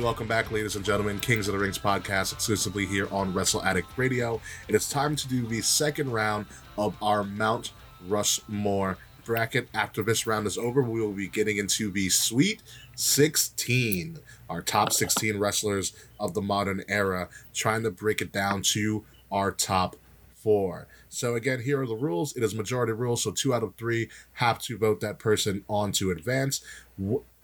And welcome back, ladies and gentlemen. Kings of the Rings podcast, exclusively here on Wrestle Addict Radio. It is time to do the second round of our Mount Rushmore bracket. After this round is over, we will be getting into the Sweet 16, our top 16 wrestlers of the modern era, trying to break it down to our top four. So again, here are the rules. It is majority rules, so two out of three have to vote that person on to advance.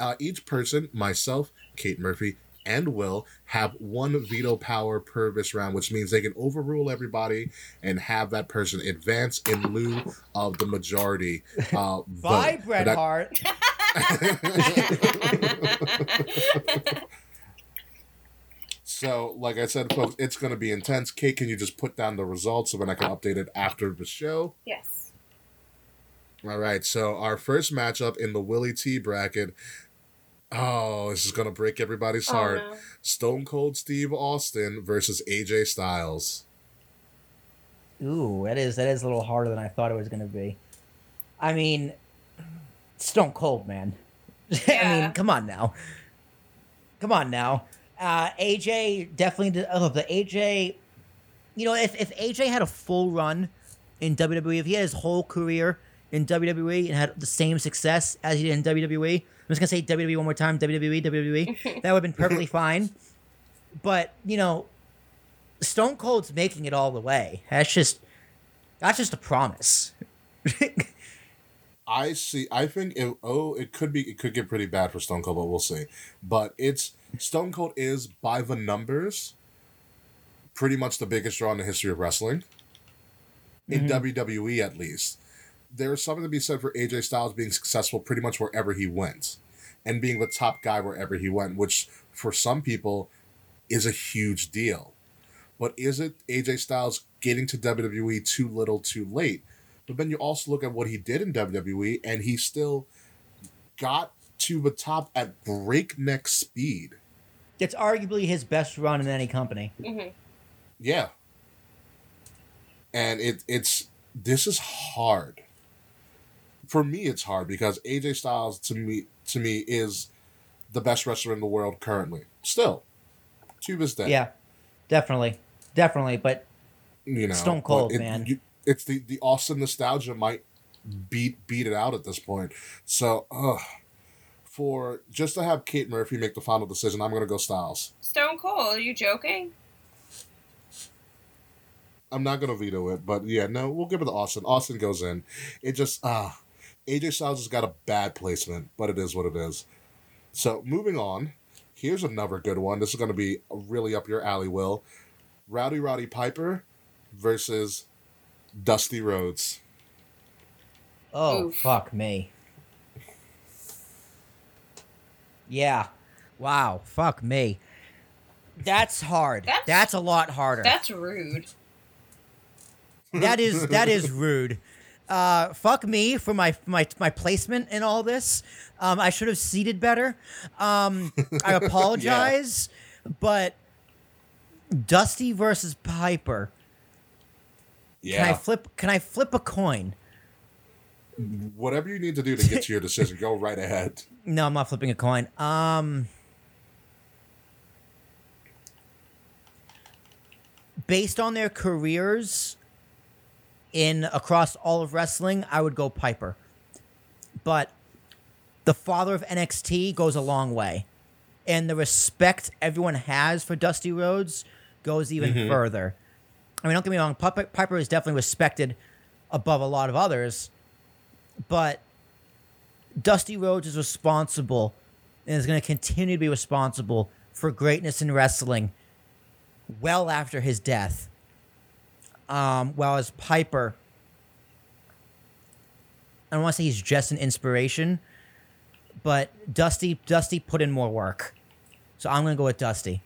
Uh, each person, myself, Kate Murphy, and Will have one veto power per this round, which means they can overrule everybody and have that person advance in lieu of the majority. Uh, Bye, vote. Bret That- Hart. So, like I said, folks, it's going to be intense. Kate, can you just put down the results so then I can update it after the show? Yes. All right. So, our first matchup in the Willie T bracket. Oh, this is going to break everybody's Oh, heart. no. Stone Cold Steve Austin versus AJ Styles. Ooh, that is that is a little harder than I thought it was going to be. I mean, Stone Cold, man. Yeah. I mean, come on now. Come on now. Uh, AJ definitely. Did, oh, the AJ. You know, if if AJ had a full run in WWE, if he had his whole career in WWE and had the same success as he did in WWE, I'm just gonna say WWE one more time. WWE, WWE. that would have been perfectly fine. But you know, Stone Cold's making it all the way. That's just that's just a promise. I see. I think it, oh, it could be. It could get pretty bad for Stone Cold, but we'll see. But it's Stone Cold is by the numbers, pretty much the biggest draw in the history of wrestling. In mm-hmm. WWE, at least, there's something to be said for AJ Styles being successful pretty much wherever he went, and being the top guy wherever he went, which for some people is a huge deal. But is it AJ Styles getting to WWE too little, too late? But then you also look at what he did in WWE, and he still got to the top at breakneck speed. It's arguably his best run in any company. hmm Yeah. And it it's this is hard. For me, it's hard because AJ Styles to me to me is the best wrestler in the world currently. Still, to this day. Yeah, definitely, definitely. But you know Stone Cold, it- man. you- it's the the Austin nostalgia might beat beat it out at this point. So, ugh. for just to have Kate Murphy make the final decision, I'm gonna go Styles. Stone Cold, are you joking? I'm not gonna veto it, but yeah, no, we'll give it to Austin. Austin goes in. It just ah, AJ Styles has got a bad placement, but it is what it is. So moving on, here's another good one. This is gonna be really up your alley, Will. Rowdy Roddy Piper versus Dusty Rhodes. oh Oof. fuck me. Yeah, wow, fuck me. That's hard. That's- That's, a lot harder. That's rude. that is that is rude. Uh, fuck me for my my my placement in all this. Um, I should have seated better. Um, I apologize, but Dusty versus Piper. Yeah. Can I flip? Can I flip a coin? Whatever you need to do to get to your decision, go right ahead. No, I'm not flipping a coin. Um, based on their careers in across all of wrestling, I would go Piper. But the father of NXT goes a long way, and the respect everyone has for Dusty Rhodes goes even mm-hmm. further. I mean, don't get me wrong, Piper, Piper is definitely respected above a lot of others, but Dusty Rhodes is responsible and is going to continue to be responsible for greatness in wrestling well after his death. Um, as Piper, I don't want to say he's just an inspiration, but Dusty Dusty put in more work. So I'm to go with Dusty.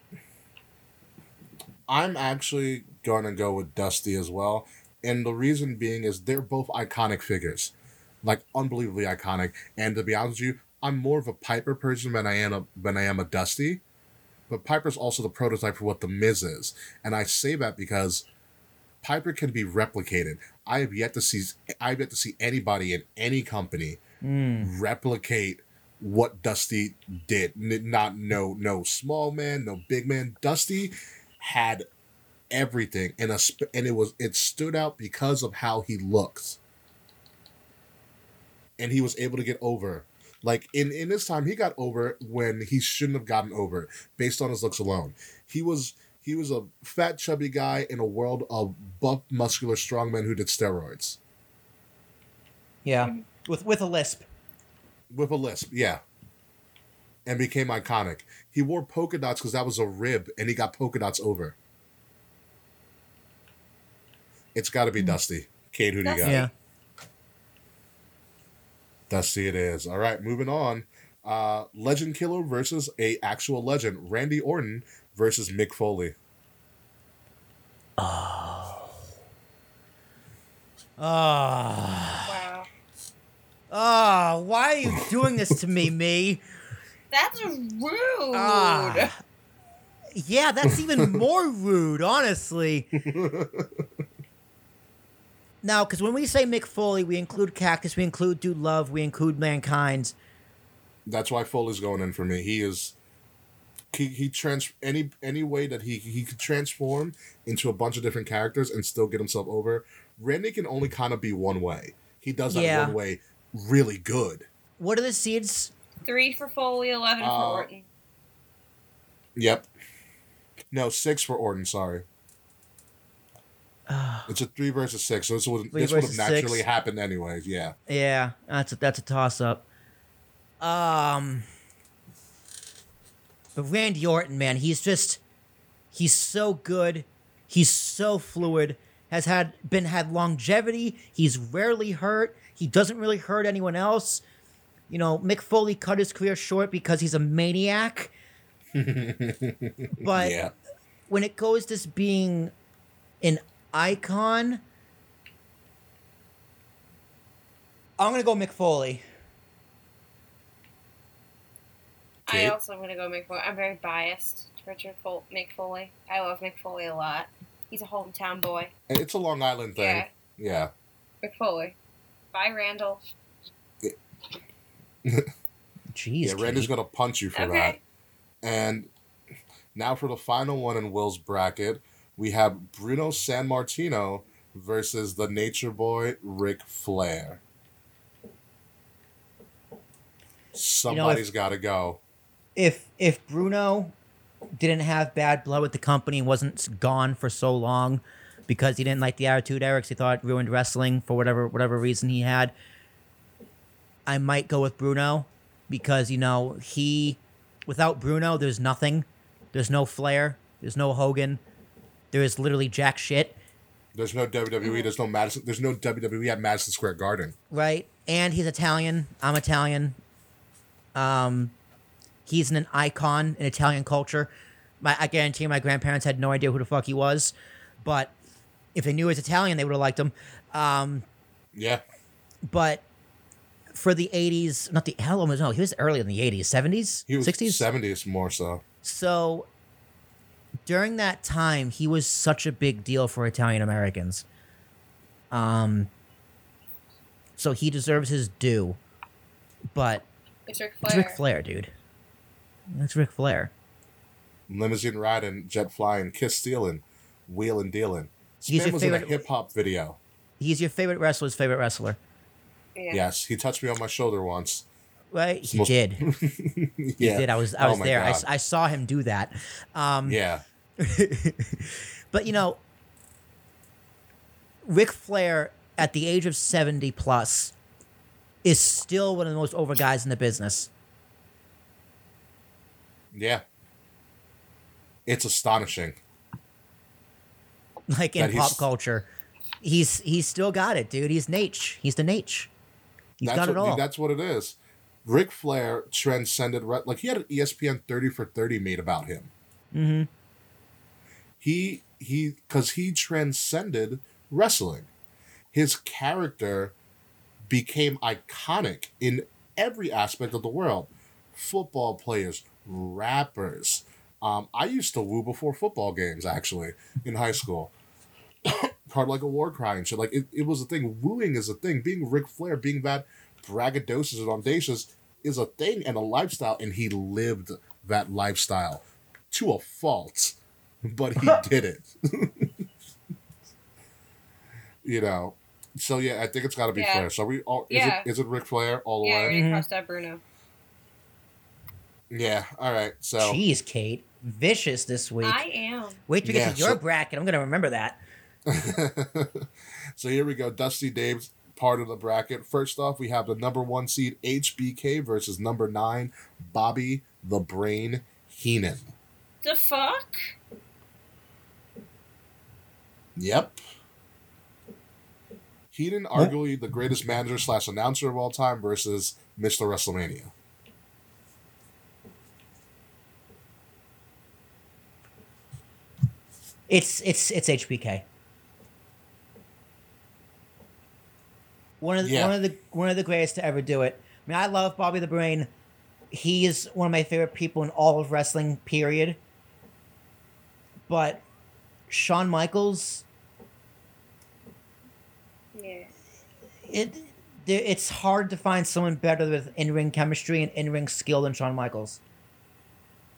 I'm actually to go with Dusty as well. And the reason being is they're both iconic figures. Like, unbelievably iconic. And to be honest with you, I'm more of a Piper person than I am a, than I am a Dusty. But Piper's also the prototype for what The Miz is. And I say that because Piper can be replicated. I have yet to see I have yet to see anybody in any company hmm. replicate what Dusty did. Not no no small man, no big man. Dusty had everything, and a sp- and it was it stood out because of how he looked, and he was able to get over. Like in in this time, he got over when he shouldn't have gotten over based on his looks alone. He was he was a fat, chubby guy in a world of buff, muscular, strong men who did steroids Yeah, with with a lisp. with a lisp. Yeah, and became iconic. He wore polka dots because that was a rib, and he got polka dots over. It's got to be Dusty. Kate, who do you got? Dusty. Yeah. Dusty it is. All right, moving on. Uh, legend killer versus a actual legend. Randy Orton versus Mick Foley. Oh. Ah. Wow. Oh, why are you doing this to me, me? That's rude. Ah. Yeah, that's even more rude, honestly. now, because when we say Mick Foley, we include Cactus, we include Dude Love, we include Mankind. That's why Foley's going in for me. He is he he trans any any way that he he could transform into a bunch of different characters and still get himself over. Randy can only kind of be one way. He does that Yeah. one way really good. What are the seeds? Three for Foley, eleven Uh, for Orton. Yep. No, six for Orton. Sorry. It's a three versus six, so this would this would have naturally six. happened anyways. Yeah. Yeah, that's a, that's a toss up. Um, but Randy Orton, man, he's just he's so good. He's so fluid. Has had been had longevity. He's rarely hurt. He doesn't really hurt anyone else. You know, Mick Foley cut his career short because he's a maniac. but yeah. when it goes to being an icon, I'm gonna go Mick Foley. I Kate? also am gonna go Mick Foley. I'm very biased to Richard Fol- Mick Foley. I love Mick Foley a lot. He's a hometown boy. It's a Long Island thing. Yeah. Yeah. Mick Foley. Bye, Randall. Jeez, Yeah, Randy's gonna punch you for that. Okay. And now for the final one in Will's bracket, we have Bruno Sammartino versus the Nature Boy Ric Flair. Somebody's got to go. If if Bruno didn't have bad blood with the company and wasn't gone for so long because he didn't like the Attitude Era 'cause he thought it ruined wrestling for whatever whatever reason he had, I might go with Bruno because you know he without Bruno there's nothing. There's no Flair. There's no Hogan. There is literally jack shit. There's no WWE. There's no Madison. There's no WWE at Madison Square Garden. right? And he's Italian. I'm Italian. Um, he's an icon in Italian culture. My, I guarantee my grandparents had no idea who the fuck he was, but if they knew he was Italian, they would have liked him. Um, Yeah. but for the '80s, not the hell was no, he was early in the '80s, '70s, He was '60s. 70s more so. So during that time, he was such a big deal for Italian Americans. Um, so he deserves his due, but It's Ric it's Flair. Ric Flair, dude. It's Ric Flair. Limousine riding, jet flying, kiss stealing, wheeling dealing. He's Spam your was in a favorite- hip hop video. He's your favorite wrestler's favorite wrestler, Yeah. Yes, he touched me on my shoulder once. right? He Most- did. yeah. He did. I was I Oh was my there. I, God. s- I saw him do that. Um, Yeah. But you know, Ric Flair at the age of seventy plus is still one of the most over guys in the business. Yeah. It's astonishing. like in pop culture. He's he's still got it, dude. He's Nate. He's the Nate. He's that's got what, it all. That's what it is. Ric Flair transcended like he had an ESPN 30 for 30 made about him. hmm He he cuz he transcended wrestling. His character became iconic in every aspect of the world. Football players, rappers. Um, I used to woo before football games actually in high school. Part like a war cry and shit. Like it, it was a thing. Wooing is a thing. Being Ric Flair, being that braggadocious and audacious is a thing and a lifestyle, and he lived that lifestyle to a fault, but he did it. you know, so yeah, I think it's got to be Yeah. Flair. So we all is Yeah. it is it Ric Flair all the Yeah, I way? already Mhm. crossed out Bruno. Yeah. All right. So Jeez, Kate, vicious this week. I am. Wait till we Yeah, get to your so- bracket. I'm gonna remember that. so here we go. Dusty Dave's part of the bracket. First off, we have the number one seed HBK versus number nine Bobby the Brain Heenan. The fuck? Yep. Heenan, arguably the greatest manager slash announcer of all time, versus Mr. WrestleMania. It's it's it's HBK. One of the, Yeah. one of the one of the greatest to ever do it. I mean, I love Bobby the Brain. He is one of my favorite people in all of wrestling. Period. But Shawn Michaels, Yeah. it there- it's hard to find someone better with in ring chemistry and in ring skill than Shawn Michaels.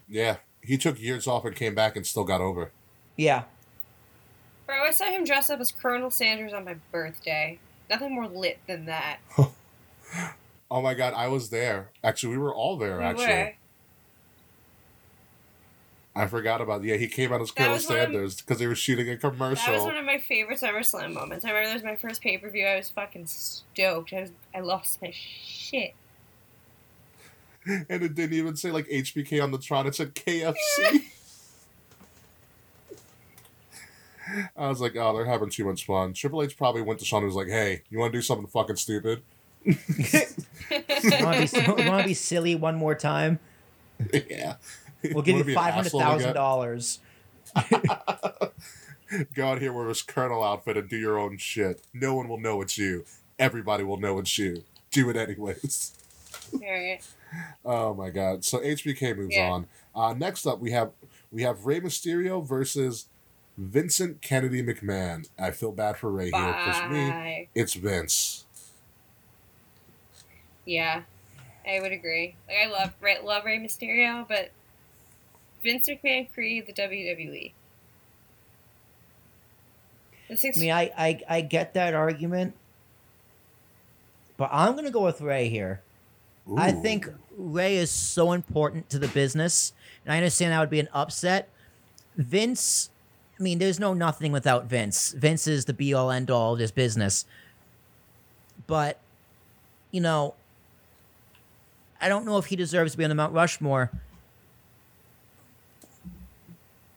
Yeah, he took years off and came back and still got over. Yeah, Bro, I saw him dress up as Colonel Sanders on my birthday. Nothing more lit than that. Oh my god, I was there. Actually, we were all there. We actually, were. I forgot about. Yeah, he came out as Colonel was one of- Sanders because they were shooting a commercial. That was one of my favorite SummerSlam moments. I remember that was my first pay per view. I was fucking stoked. I was, I lost my shit. and it didn't even say like HBK on the Tron. It said KFC. I was like, oh, they're having too much fun. Triple H probably went to Shawn and was like, hey, you want to do something fucking stupid? you want to be silly one more time? yeah. We'll give Wanna you be an five hundred asshole thousand again? dollars. Go out here with his Colonel outfit and do your own shit. No one will know it's you. Everybody will know it's you. Do it anyways. Alright. Oh my god. So HBK moves Yeah. on. Uh, next up we have we have Rey Mysterio versus Vincent Kennedy McMahon. I feel bad for Rey here because me, it's Vince. Yeah, I would agree. Like I love Rey, love Rey Mysterio, but Vince McMahon created the WWE. The I mean, I, I I get that argument, but I'm gonna go with Rey here. I think Rey is so important to the business, and I understand that would be an upset. Vince, I mean, there's no nothing without Vince. Vince is the be all end all of this business. But, you know, I don't know if he deserves to be on the Mount Rushmore.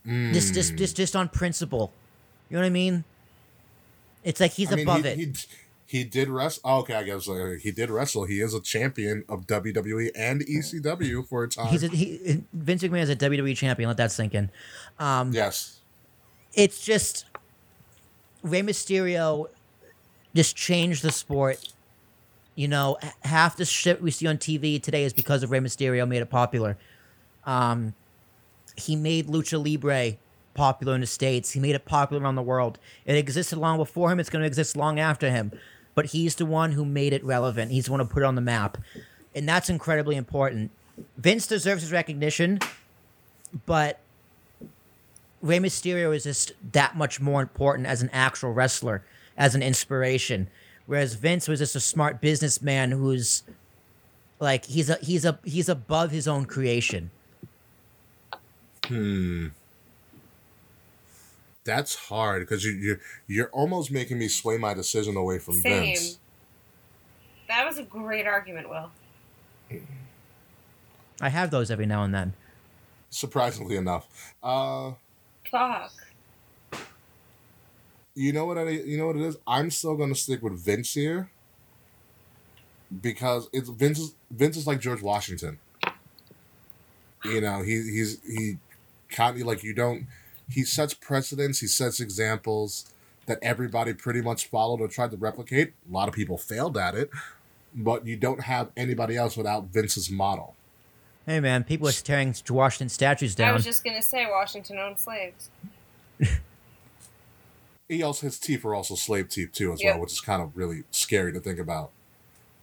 Just, just, Mm. just, just on principle. You know what I mean? It's like he's I mean, above he, it. He, he did wrestle. Oh, okay, I guess uh, he did wrestle. He is a champion of WWE and ECW for a time. He's a, he, Vince McMahon is a WWE champion. Let that sink in. Um, yes. It's just Rey Mysterio just changed the sport. You know, half the shit we see on TV today is because of Rey Mysterio made it popular. Um, he made lucha libre popular in the states. He made it popular around the world. It existed long before him. It's going to exist long after him. But he's the one who made it relevant. He's the one who put it on the map, and that's incredibly important. Vince deserves his recognition, but Rey Mysterio is just that much more important as an actual wrestler, as an inspiration. Whereas Vince was just a smart businessman who's like he's a he's a he's above his own creation. Hmm. That's hard because you you you're almost making me sway my decision away from same. Vince. That was a great argument, Will. I have those every now and then. Surprisingly enough, uh, Fuck. you know what I you know what it is. I'm still gonna stick with Vince here because it's Vince. Is, Vince is like George Washington. You know, he he's he kind of like you don't. He sets precedents. He sets examples that everybody pretty much followed or tried to replicate. A lot of people failed at it, but you don't have anybody else without Vince's model. Hey man, people are tearing Washington statues down. I was just gonna say Washington owned slaves. He also his teeth are also slave teeth too as Yep. well, which is kind of really scary to think about.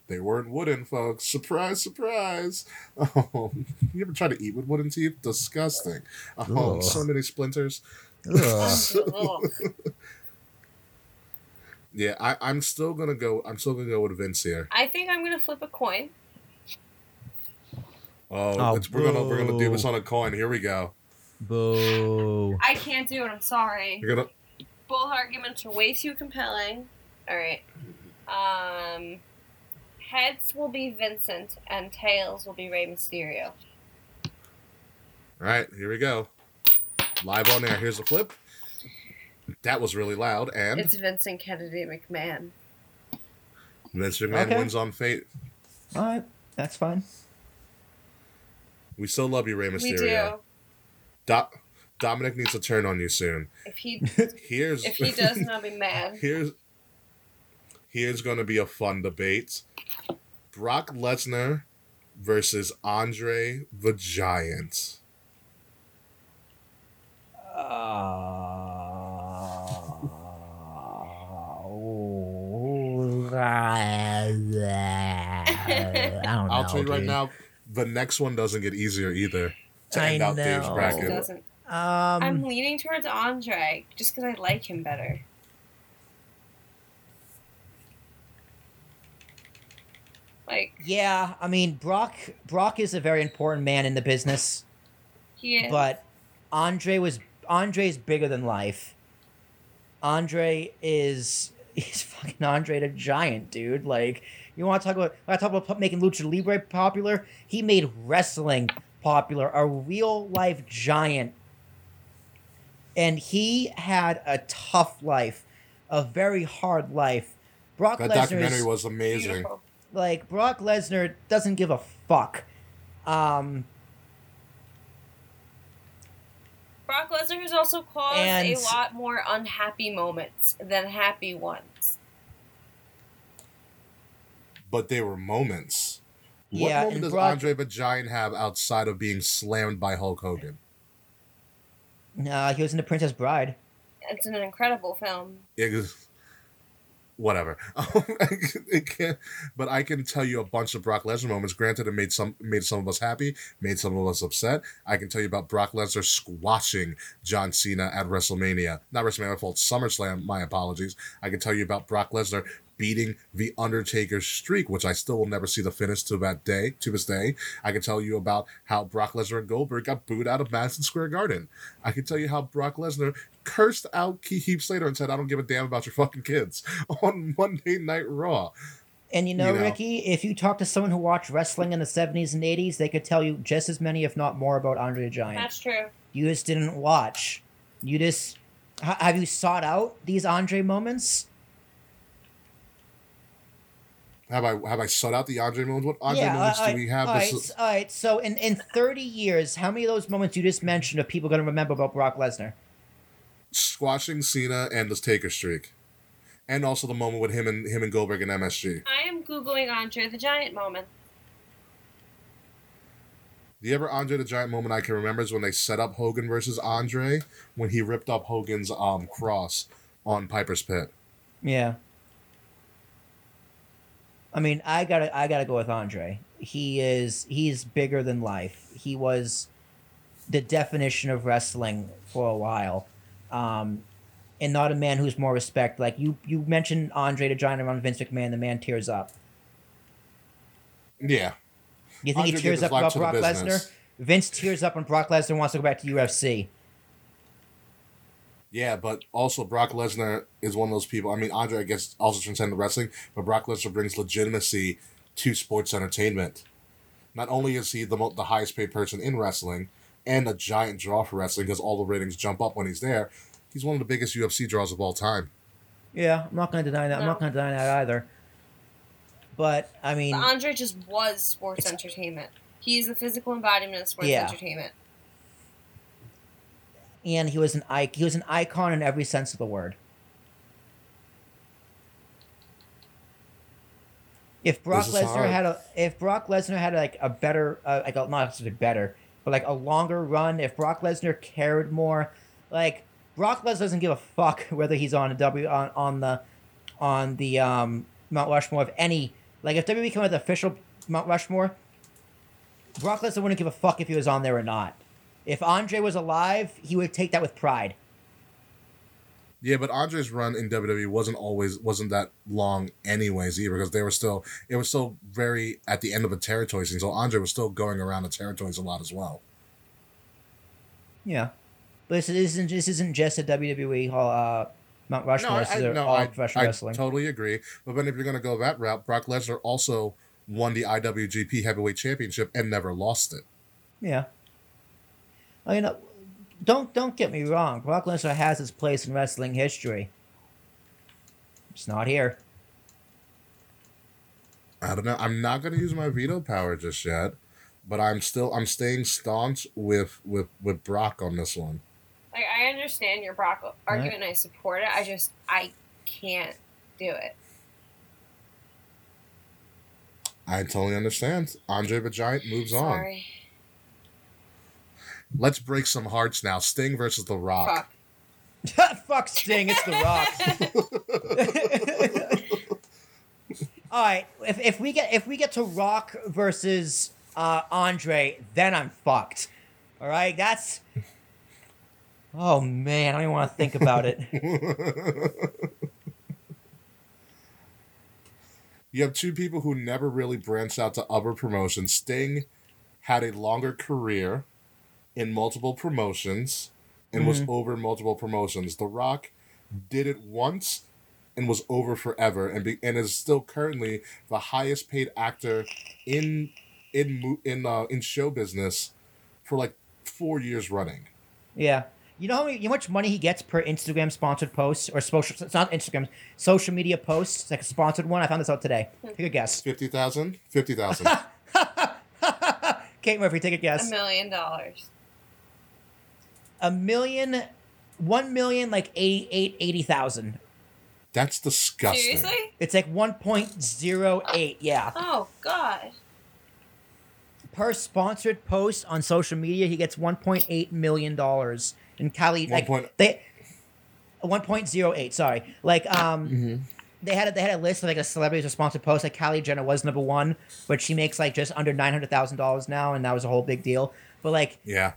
They weren't wooden, folks. Surprise, surprise. Oh, you ever try to eat with wooden teeth? Disgusting. Oh, Ugh. so many splinters. Ugh. Ugh. Yeah, I, I'm still gonna go. I'm still gonna go with Vince here. I think I'm gonna flip a coin. Oh, Oh, it's, we're gonna we're gonna do this on a coin. Here we go. Boo. I can't do it. I'm sorry. You're gonna. Both arguments are way too compelling. All right. Um, heads will be Vincent, and tails will be Rey Mysterio. All right, here we go. Live on air. Here's the flip. That was really loud, and It's Vincent Kennedy McMahon. Vince McMahon Okay. wins on fate. All right, that's fine. We still love you, Rey Mysterio. We do. Do- Dominic needs to turn on you soon. If he Here's if he doesn't, I'll be mad. here's here's going to be a fun debate. Brock Lesnar versus Andre the Giant. Uh, I don't know. I'll tell you right now, the next one doesn't get easier either. To I end out Dave's know. It bracket. doesn't. I'm Um, leaning towards Andre just because I like him better. Like yeah, I mean Brock. Brock is a very important man in the business, he is. but Andre was Andre's bigger than life. Andre is he's fucking Andre the Giant, dude. Like you want to talk about? I talk about making lucha libre popular. He made wrestling popular, a real life giant, and he had a tough life, a very hard life. Brock That Lesnar documentary was amazing. Beautiful. like Brock Lesnar doesn't give a fuck. Um, Brock Lesnar has also caused And- a lot more unhappy moments than happy ones. But they were moments. What Yeah, moment does Brock- Andre the Giant have outside of being slammed by Hulk Hogan? uh, he was in the Princess Bride. It's an incredible film. It is- whatever. it can but I can tell you a bunch of Brock Lesnar moments. Granted, it made some made some of us happy, made some of us upset. I can tell you about Brock Lesnar squashing John Cena at WrestleMania. Not WrestleMania, my fault. SummerSlam. My apologies. I can tell you about Brock Lesnar beating the Undertaker's streak, which I still will never see the finish to that day. To this day, I can tell you about how Brock Lesnar and Goldberg got booed out of Madison Square Garden. I can tell you how Brock Lesnar cursed out Heath Slater and said, "I don't give a damn about your fucking kids" on Monday Night Raw. And you know, You know. Ricky, if you talk to someone who watched wrestling in the 70s and 80s, they could tell you just as many, if not more, about Andre the Giant. That's true. You just didn't watch. You just. have you sought out these Andre moments? Have I have I sought out the Andre moments? What Andre yeah, moments all do we have? All right, This- s- all right, so in, in 30 years, how many of those moments you just mentioned are people going to remember about Brock Lesnar? squashing Cena and the Taker streak, and also the moment with him and him and Goldberg and MSG. I am googling Andre the Giant moment. The ever Andre the Giant moment I can remember is when they set up Hogan versus Andre when he ripped up Hogan's um cross on Piper's Pit. Yeah. I mean, I gotta, I gotta go with Andre. He is, he's bigger than life. He was the definition of wrestling for a while, um, and not a man who's more respect. Like you, you mentioned Andre to Giant around Vince McMahon. The man tears up. Yeah, You think Andre he tears up about Brock Lesnar? Vince tears up when Brock Lesnar wants to go back to UFC. Yeah, but also Brock Lesnar is one of those people. I mean, Andre I guess also transcended wrestling, but Brock Lesnar brings legitimacy to sports entertainment. Not only is he the mo- the highest paid person in wrestling and a giant draw for wrestling because all the ratings jump up when he's there, he's one of the biggest UFC draws of all time. Yeah, I'm not gonna deny that. I'm not gonna deny that either. But I mean, But Andre just was sports entertainment. He's the physical embodiment of sports Yeah. entertainment. And he was an icon. He was an icon in every sense of the word. If Brock Lesnar hard. had a, if Brock Lesnar had like a better, uh, like a, not necessarily better, but like a longer run, if Brock Lesnar cared more, like Brock Lesnar doesn't give a fuck whether he's on a W on on the on the um, Mount Rushmore of any Like if WWE came with the official Mount Rushmore, Brock Lesnar wouldn't give a fuck if he was on there or not. If Andre was alive, he would take that with pride. Yeah, but Andre's run in WWE wasn't always wasn't that long anyways either because they were still it was still very at the end of a territory scene. So Andre was still going around the territories a lot as well. Yeah, but this isn't this isn't just a WWE Hall uh, Mount Rushmore. a all I, professional I wrestling. totally agree. But then if you're gonna go that route, Brock Lesnar also won the IWGP Heavyweight Championship and never lost it. Yeah. I mean, uh, don't don't get me wrong. Brock Lesnar has his place in wrestling history. It's not here. I don't know. I'm not gonna use my veto power just yet, but I'm still I'm staying staunch with with with Brock on this one. Like I understand your Brock argument, and I support it. I just I can't do it. I totally understand. Andre the Giant moves on. Sorry. Let's break some hearts now. Sting versus The Rock. Fuck. Fuck Sting, it's The Rock. All right, if, if we get if we get to Rock versus uh, Andre, then I'm fucked. All right, that's. Oh man, I don't even want to think about it. You have two people who never really branched out to other promotions. Sting had a longer career in multiple promotions and was over multiple promotions. The Rock did it once and was over forever and be, and is still currently the highest paid actor in in in uh, in show business for like 4 years running. Yeah. You know how, many, you know how much money he gets per Instagram sponsored post or social? It's not Instagram, social media posts, like a sponsored one. I found this out today. Take a guess. 50,000? 50,000. Kate Murphy, take a guess. A million dollars. A million, one million, like eight, eight, eighty thousand. That's disgusting. Seriously? It's like one point zero eight. Yeah. Oh God. Per sponsored post on social media, he gets one point eight million dollars. And Cali, like point- they, one point zero eight. Sorry, like um. Mm-hmm. They had a, they had a list of like a celebrities or sponsored posts. Like Kylie Jenner was number one, but she makes like just under nine hundred thousand dollars now, and that was a whole big deal. But like Yeah.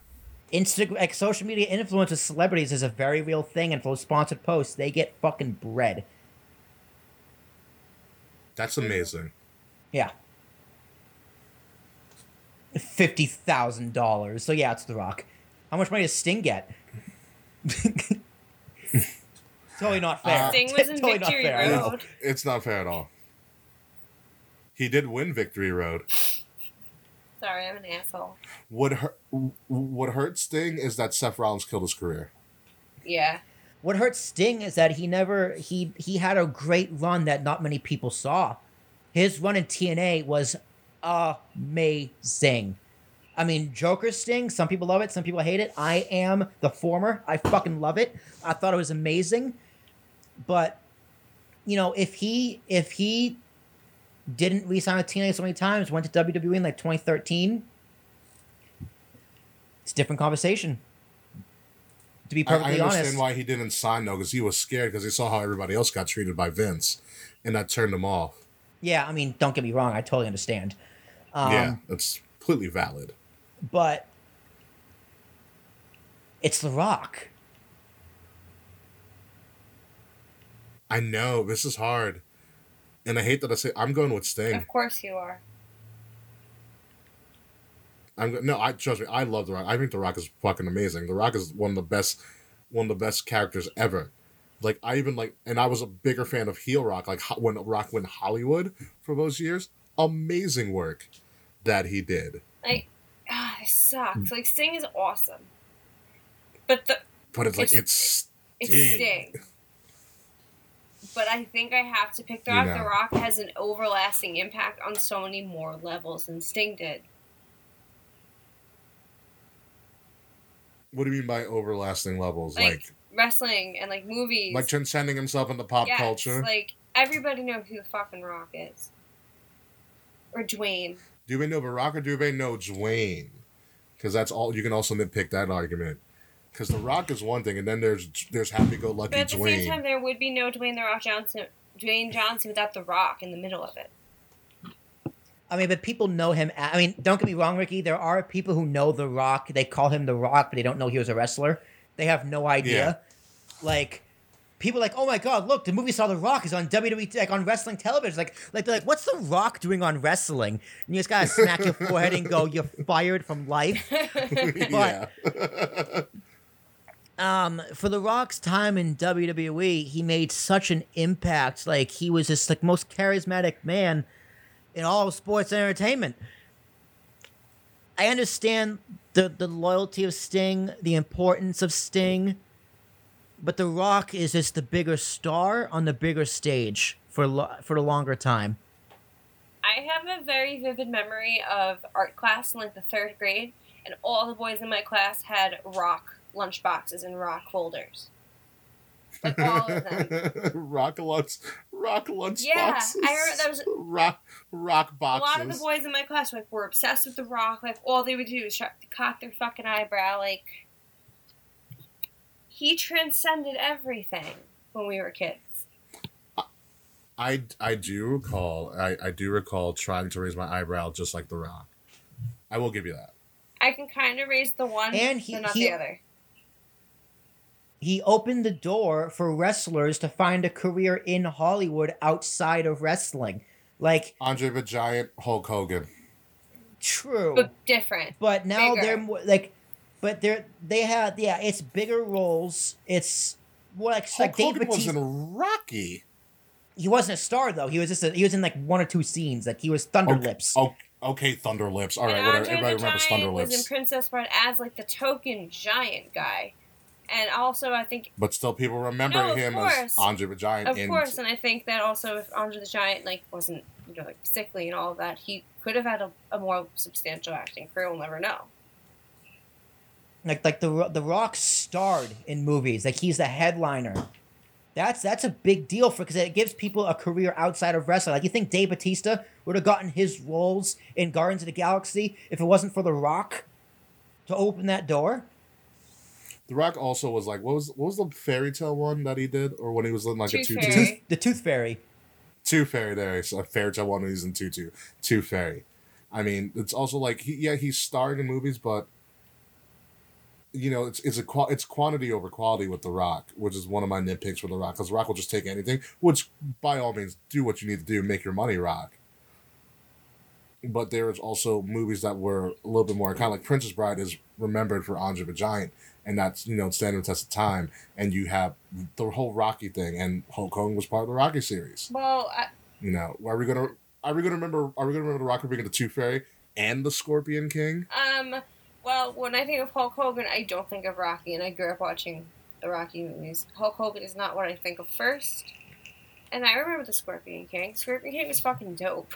Instagram, like social media influencers, celebrities is a very real thing, and for those sponsored posts, they get fucking bread. That's amazing. Yeah, fifty thousand dollars. So yeah, it's The Rock. How much money does Sting get? totally not fair. Uh, Sting was in Totally not Victory fair, I know. Road. It's not fair at all. He did win Victory Road. Sorry, I'm an asshole. What hurt, what hurt Sting is that Seth Rollins killed his career. Yeah. What hurts Sting is that he never he he had a great run that not many people saw. His run in TNA was amazing. I mean, Joker Sting, some people love it, some people hate it. I am the former. I fucking love it. I thought it was amazing. But you know, if he if he didn't resign with TNA so many times, went to WWE in like 2013, it's a different conversation. To be I, I perfectly understand honest. why he didn't sign though, because he was scared because he saw how everybody else got treated by Vince, and that turned him off. Yeah, I mean, don't get me wrong, I totally understand. Um, yeah, that's completely valid. But it's The Rock. I know this is hard, and I hate that I say I'm going with Sting. Of course you are. I'm go- no, I trust me. I love the Rock. I think the Rock is fucking amazing. The Rock is one of the best, one of the best characters ever. Like I even like, and I was a bigger fan of heel Rock. Like when Rock went Hollywood for those years, amazing work that he did. Like, ah, it sucks. Like, Sting is awesome. But the But it's like It's- it's it's Sting. But I think I have to pick The You Rock. know. The Rock has an overlasting impact on so many more levels than Sting did. What do you mean by overlasting levels? Like, Like wrestling and like movies. like transcending himself into pop Yes, culture. Like everybody knows who the fucking Rock is. Or Dwayne. do they know The Rock or do they know Dwayne? Because that's all you can also nitpick that argument. Because The Rock is one thing, and then there's there's Happy Go Lucky But at the Dwayne. same time, there would be no Dwayne the Rock Johnson, Dwayne Johnson without the Rock in the middle of it. I mean, but people know him. I mean, don't get me wrong, Ricky. There are people who know The Rock. They call him The Rock, but they don't know he was a wrestler. They have no idea. Like, people are like, oh my god, look, the movie saw The Rock is on WWE, like on wrestling television. Like, like they're like, what's The Rock doing on wrestling? And you just gotta smack your forehead and go, you're fired from life. yeah. um for the rock's time in wwe he made such an impact. Like he was just like most charismatic man in all sports and entertainment. I understand the the loyalty of sting the importance of sting but the rock is just the bigger star on the bigger stage for lo- for a longer time. I have a very vivid memory of art class in like the third grade, and all the boys in my class had rock lunch boxes and rock folders. Like all of them. rock lunch, rock lunch Yeah, boxes. I remember that was- rock rock boxes. A lot of the boys in my class like were obsessed with the rock. Like all they would do is sh- cock their fucking eyebrow. Like he transcended everything when we were kids. I I do recall I, I do recall trying to raise my eyebrow just like The Rock. I will give you that. I can kind of raise the one, And he- but not he- the other. He opened the door for wrestlers to find a career in hollywood outside of wrestling like Andre the Giant, Hulk Hogan. true But different. but now Bigger. they're more like but they're they have yeah it's bigger roles it's more like, Hulk like Dave Hogan was Bautista. in Rocky. he wasn't a star though he was just a, he was in like one or two scenes like he was Thunder Okay, Lips Oh, okay, Thunder Lips. All right, and whatever. Everybody the remembers Giant Thunder was in Princess Bride as like the token giant guy, and also I think But still, people remember No, of him as course. Andre the Giant. Of in, course, and I think that also if Andre the Giant like wasn't you know like sickly and all of that, he could have had a, a more substantial acting career. We'll never know. like like the the Rock starred in movies like he's the headliner that's that's a big deal for because it gives people a career outside of wrestling like you think Dave Batista would have gotten his roles in Guardians of the Galaxy if it wasn't for the Rock to open that door The Rock also was like, what was what was the fairy tale one that he did, or when he was in like a Tooth tutu? Fairy. Tooth, the Tooth Fairy Two fairy there, so a fairy tale one when he's in tutu. Two fairy. I mean, it's also like he, yeah, he's starred in movies, but you know, it's it's a qua- it's quantity over quality with The Rock, which is one of my nitpicks with The Rock, because The Rock will just take anything. Which, by all means, do what you need to do, make your money rock. But there's also movies that were a little bit more kind of like Princess Bride is remembered for Andre the Giant, and that's you know standing the test of time. And you have the whole Rocky thing, and Hulk Hogan was part of the Rocky series. Well, I, You know, are we gonna are we gonna remember are we gonna remember the Rock being the Tooth Fairy and the Scorpion King? um, well, when I think of Hulk Hogan, I don't think of Rocky, and I grew up watching the Rocky movies. Hulk Hogan is not what I think of first. And I remember the Scorpion King. Scorpion King was fucking dope.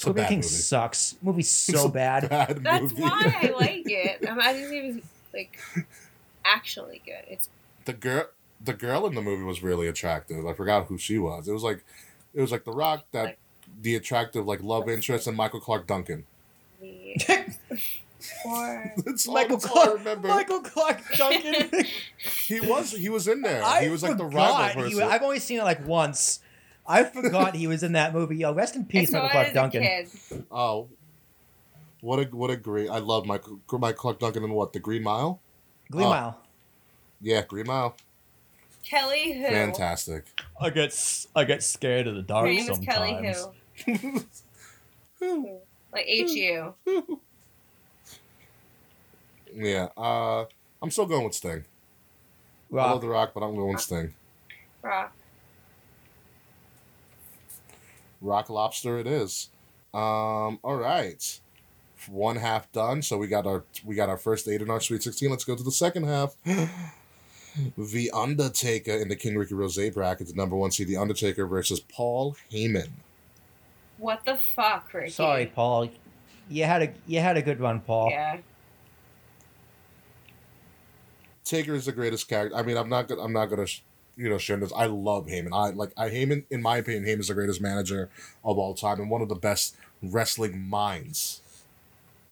It's a Scorpion bad King movie. sucks movie's It's so a bad bad That's movie. why I like it. Um, I didn't even like actually good. It's the girl the girl in the movie was really attractive. I forgot who she was. It was like it was like The Rock that Like- the attractive like love interest and Michael Clarke Duncan. the or That's Michael that's all I Clarke remember. Michael Clarke Duncan He was he was in there. I he was like the forgot rival person. was- I've only seen it like once I forgot he was in that movie yo rest in peace saw Michael Clarke Duncan oh, what a what a great! I love Michael Michael Clarke Duncan in what the Green Mile. Green Oh. Mile Yeah, Green Mile, Kelly who? fantastic. I get s- I get scared of the Her dark name is Kelly sometimes. Hu? Like H U. yeah, uh, I'm still going with Sting. I love The Rock, but I'm going with Sting. Rock. Rock Lobster, it is. Um, all right, one half done. So we got our we got our first eight in our Sweet Sixteen. Let's go to the second half. the Undertaker in the King Ricky Rose bracket, the number one seed, The Undertaker versus Paul Heyman. What the fuck, Ricky? Sorry, Paul. You had a you had a good one, Paul. Yeah. Taker is the greatest character. I mean, I'm not gonna I'm not gonna sh- you know share this. I love Heyman. I like I Heyman. In my opinion, Heyman's the greatest manager of all time and one of the best wrestling minds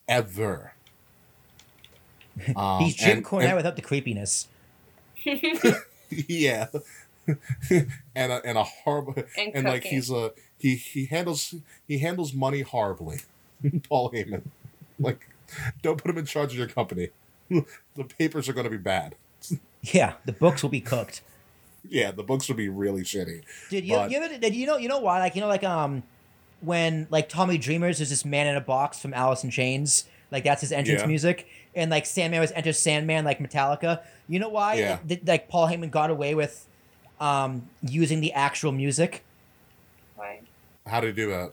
ever. Um, He's Jim and- Cornette and- without the creepiness. yeah. and a, and a horrible And, and like he's a he he handles he handles money horribly. Paul Heyman, like, don't put him in charge of your company. the papers are going to be bad. Yeah, the books will be cooked. Yeah, the books would be really shitty. Did you, But- you ever, did you know you know why like you know like um when like Tommy Dreamer's is this man in a box from Alice in Chains like that's his entrance Yeah. music and like Sandman was enter Sandman like Metallica you know why Yeah. Th- like Paul Heyman got away with um using the actual music Why? How do you do that?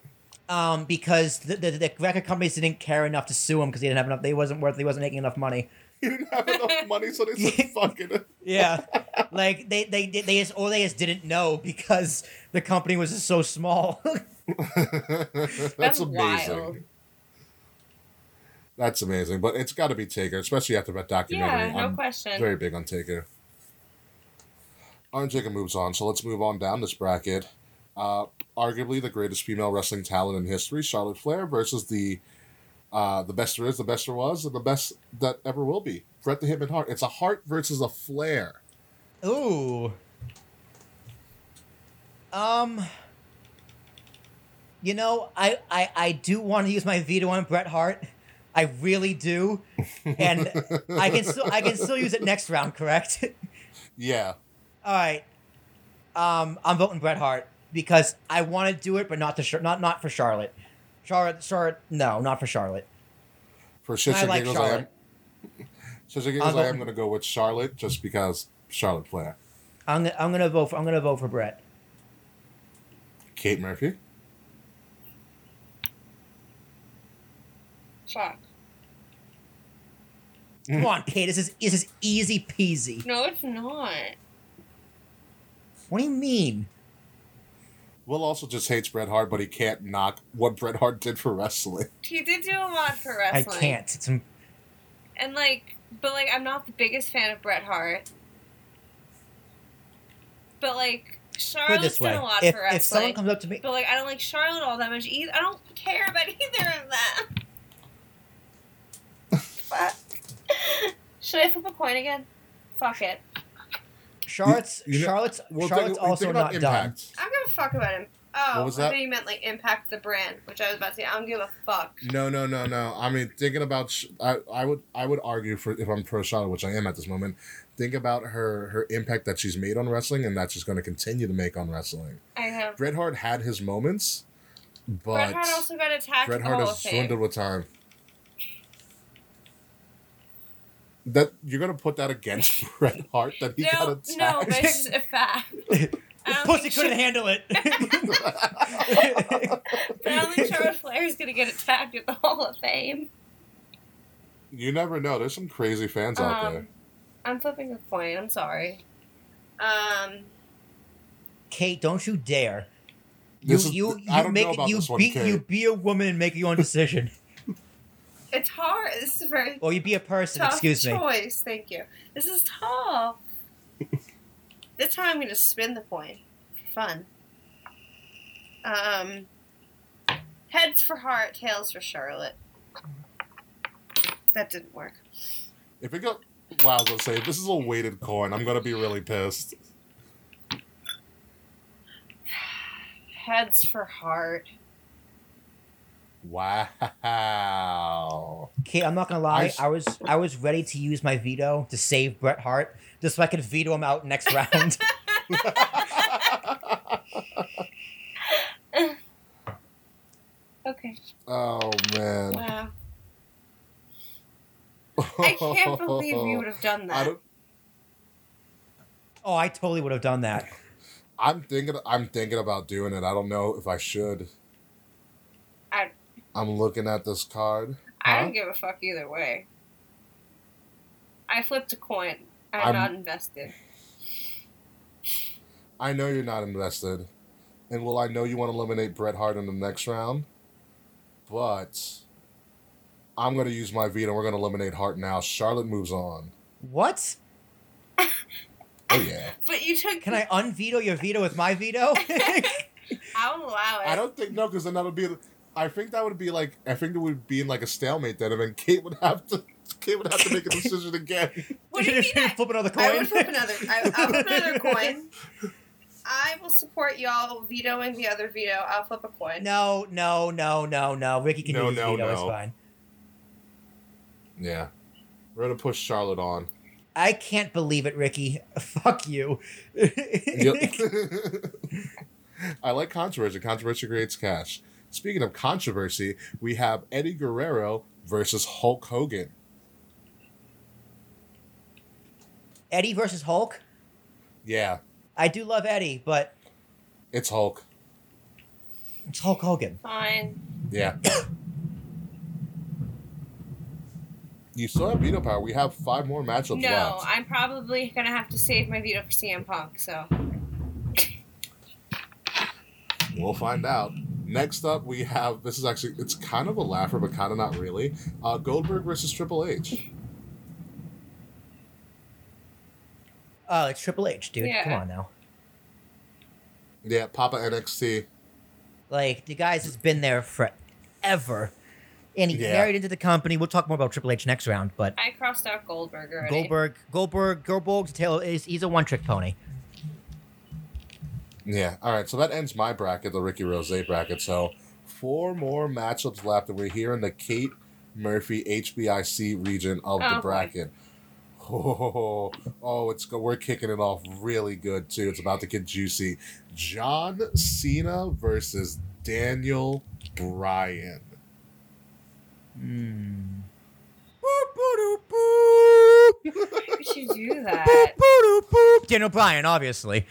um because the, the, the record companies didn't care enough to sue him because he didn't have enough they wasn't worth he wasn't making enough money He didn't have enough money, so they said, "Fuck it." yeah like they they they, they just or they just didn't know because the company was just so small That's, That's amazing. wild. That's amazing, but it's got to be Taker, especially after that documentary. Yeah, no I'm question. very big on Taker. Undertaker moves on, so let's move on down this bracket. Uh, arguably the greatest female wrestling talent in history, Charlotte Flair, versus the uh, the best there is, the best there was, and the best that ever will be. Bret the Hitman Hart. It's a heart versus a Flair. Ooh. Um. You know, I, I I do want to use my veto on Bret Hart. I really do, and I can still I can still use it next round. Correct? Yeah, All right. Um, I'm voting Bret Hart because I want to do it, but not to not not for Charlotte. Charlotte, Charlotte, no, not for Charlotte. for shits I and like giggles, I am. Charlotte. Shits and giggles, I'll I go- am going to go with Charlotte just because Charlotte Flair. I'm gonna I'm gonna vote for I'm gonna vote for Brett. Kate Murphy. Fuck. Come on, Kate. This is this is easy peasy. No, it's not. What do you mean? Will also just hates Bret Hart, but he can't knock what Bret Hart did for wrestling. He did do a lot for wrestling. I wrestling. can't. It's And like, but like, I'm not the biggest fan of Bret Hart. But like, Charlotte's this way: done a lot if, for if someone comes up to me, But like, I don't like Charlotte all that much either. I don't care about either of them. Fuck. Should I flip a coin again? Fuck it. Charlotte's You- you know- Charlotte's Well, Charlotte's think, also think about not done. impact. I'm gonna fuck about him. Oh, What was I that? thought you meant like impact the brand, which I was about to say. I don't give a fuck. No, no, no, no. I mean, thinking about, I, I would, I would argue for if I'm pro Charlotte, which I am at this moment. Think about her, her impact that she's made on wrestling, and that she's going to continue to make on wrestling. I know. Bret Hart had his moments, but Bret Hart also got attacked Bret at Hart has of Fame. dwindled with time. That you're gonna put that against Bret Hart that he got No, attacked. no, but it's just a fact. Pussy couldn't Char- handle it. I don't think Charlotte Flair is gonna get attacked at the Hall of Fame. you never know. There's some crazy fans out there. Um, I'm flipping a coin. I'm sorry. Um, Kate, don't you dare. You is- you I you don't make know about you this one, be you be a woman and make your own decision, it's hard. This is a very or you be a person. tough Excuse me. choice. Thank you. This is tough. this time I'm gonna spin the coin. Fun. Um, heads for Hart, tails for Charlotte. That didn't work. If it go, wow, I was gonna say if this is a weighted coin, I'm gonna be really pissed. Heads for Hart. Wow. Okay, I'm not gonna I lie. s- I was I was ready to use my veto to save Bret Hart, just so I could veto him out next round. Okay. oh man. Wow. I can't believe you would have done I that. don't. oh, I totally would have done that. I'm thinking. I'm thinking about doing it. I don't know if I should. I- I'm looking at this card. I don't give a fuck either way. I flipped a coin. I'm, I'm- not invested. I know you're not invested, and well, I know you want to eliminate Bret Hart in the next round, but I'm going to use my veto. We're going to eliminate Hart now. Charlotte moves on. What? Oh yeah. But you took. Can I unveto your veto with my veto? I'll allow it. I don't think no, because then that would be. I think that would be like. I think it would be in like a stalemate then, and then Kate would have to. Kate would have to make a decision again. What do you mean? Flip another coin? I coin. would flip another. I, I'll flip another coin. I will support y'all vetoing the other veto. I'll flip a coin. No, no, no, no, no. Ricky can No, do his no, veto. It's no. fine. Yeah. We're gonna push Charlotte on. I can't believe it, Ricky. Fuck you. Yep. I like controversy. Controversy creates cash. Speaking of controversy, we have Eddie Guerrero versus Hulk Hogan. Eddie versus Hulk. Yeah, I do love Eddie, but it's Hulk. it's Hulk Hogan. Fine. Yeah. you still have veto power. We have five more matchups No, left. I'm probably gonna have to save my veto for CM Punk. So We'll find out. Next up, we have this is actually it's kind of a laugher, but kind of not really. Uh, Goldberg versus Triple H. Oh, it's Triple H, dude. Yeah. Come on now. Yeah, Papa NXT. Like the guy's has been there forever, and he Yeah. married into the company. We'll talk more about Triple H next round, but I crossed out Goldberg already. Goldberg, Goldberg, Goldberg's tale is he's a one trick pony. Yeah. All right. So that ends my bracket, the Ricky Rose bracket. So four more matchups left, and we're here in the Kate Murphy HBIC region of Oh, the bracket. Oh, oh, it's go. We're kicking it off really good too. It's about to get juicy. John Cena versus Daniel Bryan. Hmm. Why would you do that? Daniel Bryan, obviously.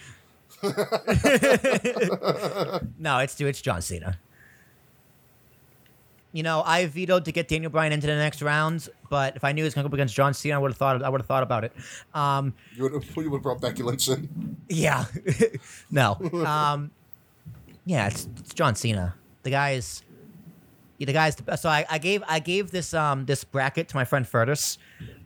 no, it's it's John Cena. You know, I vetoed to get Daniel Bryan into the next round, but if I knew he was going to go up against John Cena, I would have thought. I would have thought about it. Um, you would have you would have brought Becky Lynch in. yeah, no. Um, yeah, it's, it's John Cena. The guy is, the guy's the best. So I, I gave I gave this um this bracket to my friend Furtis.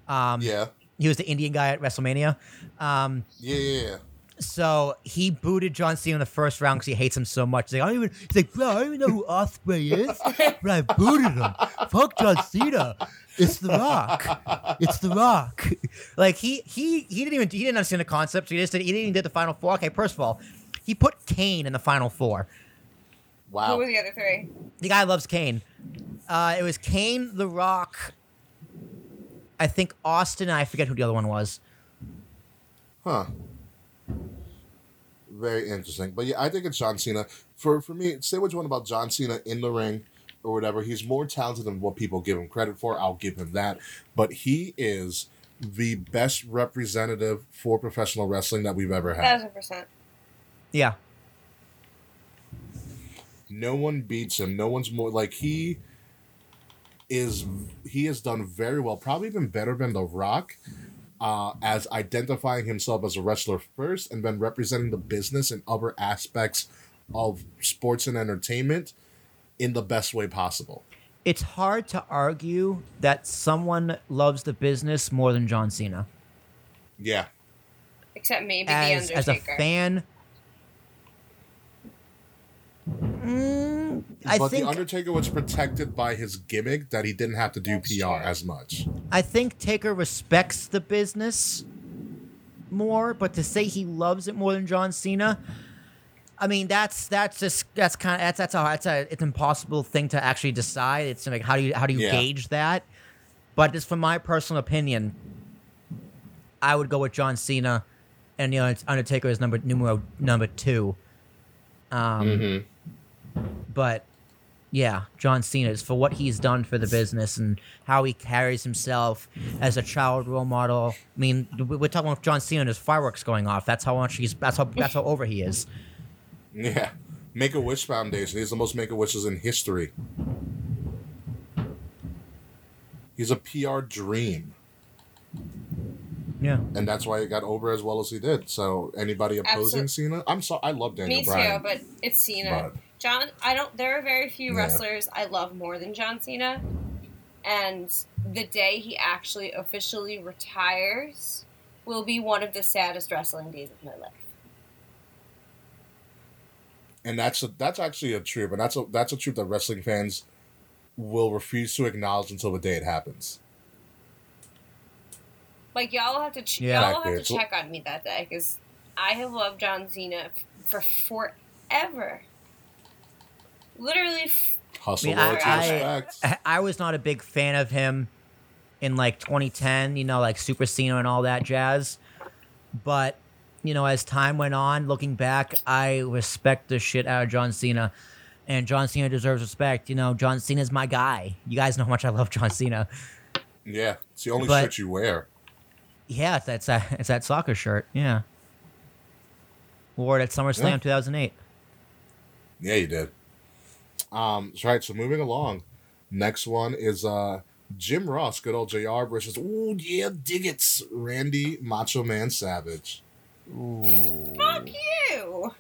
Um, Yeah. he was the Indian guy at WrestleMania. Um, Yeah. Yeah. yeah. So he booted John Cena in the first round because he hates him so much. He's like, I don't even. He's like, bro, I don't even know who Osprey is, but I booted him. Fuck John Cena. It's The Rock. It's The Rock. Like he he he didn't even he didn't understand the concept. So he just did, he didn't even did the final four. Okay, first of all, he put Kane in the final four. Wow. Who Wow. were the other three? The guy loves Kane. Uh, it was Kane, The Rock. I think Austin. I forget who the other one was. Huh. Very interesting. But yeah, I think it's John Cena. For for me, say what you want about John Cena in the ring or whatever. He's more talented than what people give him credit for. I'll give him that. But he is the best representative for professional wrestling that we've ever had. Thousand percent. Yeah. No one beats him. No one's more like he is he has done very well, probably even better than The Rock, uh, as identifying himself as a wrestler first and then representing the business and other aspects of sports and entertainment in the best way possible. it's hard to argue that someone loves the business more than John Cena. Yeah. Except maybe As the as a Undertaker. fan, Mm, I but think The Undertaker was protected by his gimmick that he didn't have to do PR true. as much. I think Taker respects the business more, but to say he loves it more than John Cena, I mean that's that's just that's kind of that's that's a that's a it's an impossible thing to actually decide. It's like how do you how do you Yeah. gauge that? But just from my personal opinion, I would go with John Cena, and you know Undertaker is number numero number two. Um, Mm-hmm. But yeah, John Cena is for what he's done for the business and how he carries himself as a child role model. I mean, we- we're talking about John Cena and his fireworks going off. That's how much he's. That's how. That's how over he is. Yeah. Make a Wish Foundation. He's the most Make a Wishes in history. He's a PR dream. Yeah. and that's why he got over as well as he did. So anybody opposing Cena, I'm sorry, I love Daniel Me too, but it's Cena. but John, I don't. There are very few Yeah. wrestlers I love more than John Cena, and the day he actually officially retires will be one of the saddest wrestling days of my life. and that's a, that's actually a truth, and that's a that's a truth that wrestling fans will refuse to acknowledge until the day it happens. Like y'all have to, ch- Yeah. y'all have to check on me that day because I have loved John Cena f- for forever. Literally, f- Hustle, I mean, I- I- I- I was not a big fan of him in like 2010, you know, like Super Cena and all that jazz. But, you know, as time went on, looking back, I respect the shit out of John Cena. And John Cena deserves respect. You know, John Cena's my guy. You guys know how much I love John Cena. yeah, it's the only But- shit you wear. Yeah, that's that, it's that soccer shirt. Yeah. Wore it at SummerSlam Yeah. 2008. Yeah, you did. Um, so, right. So moving along, next one is uh Jim Ross, good old Jr. versus oh yeah, Diggits, Randy Macho Man Savage. Ooh, fuck you.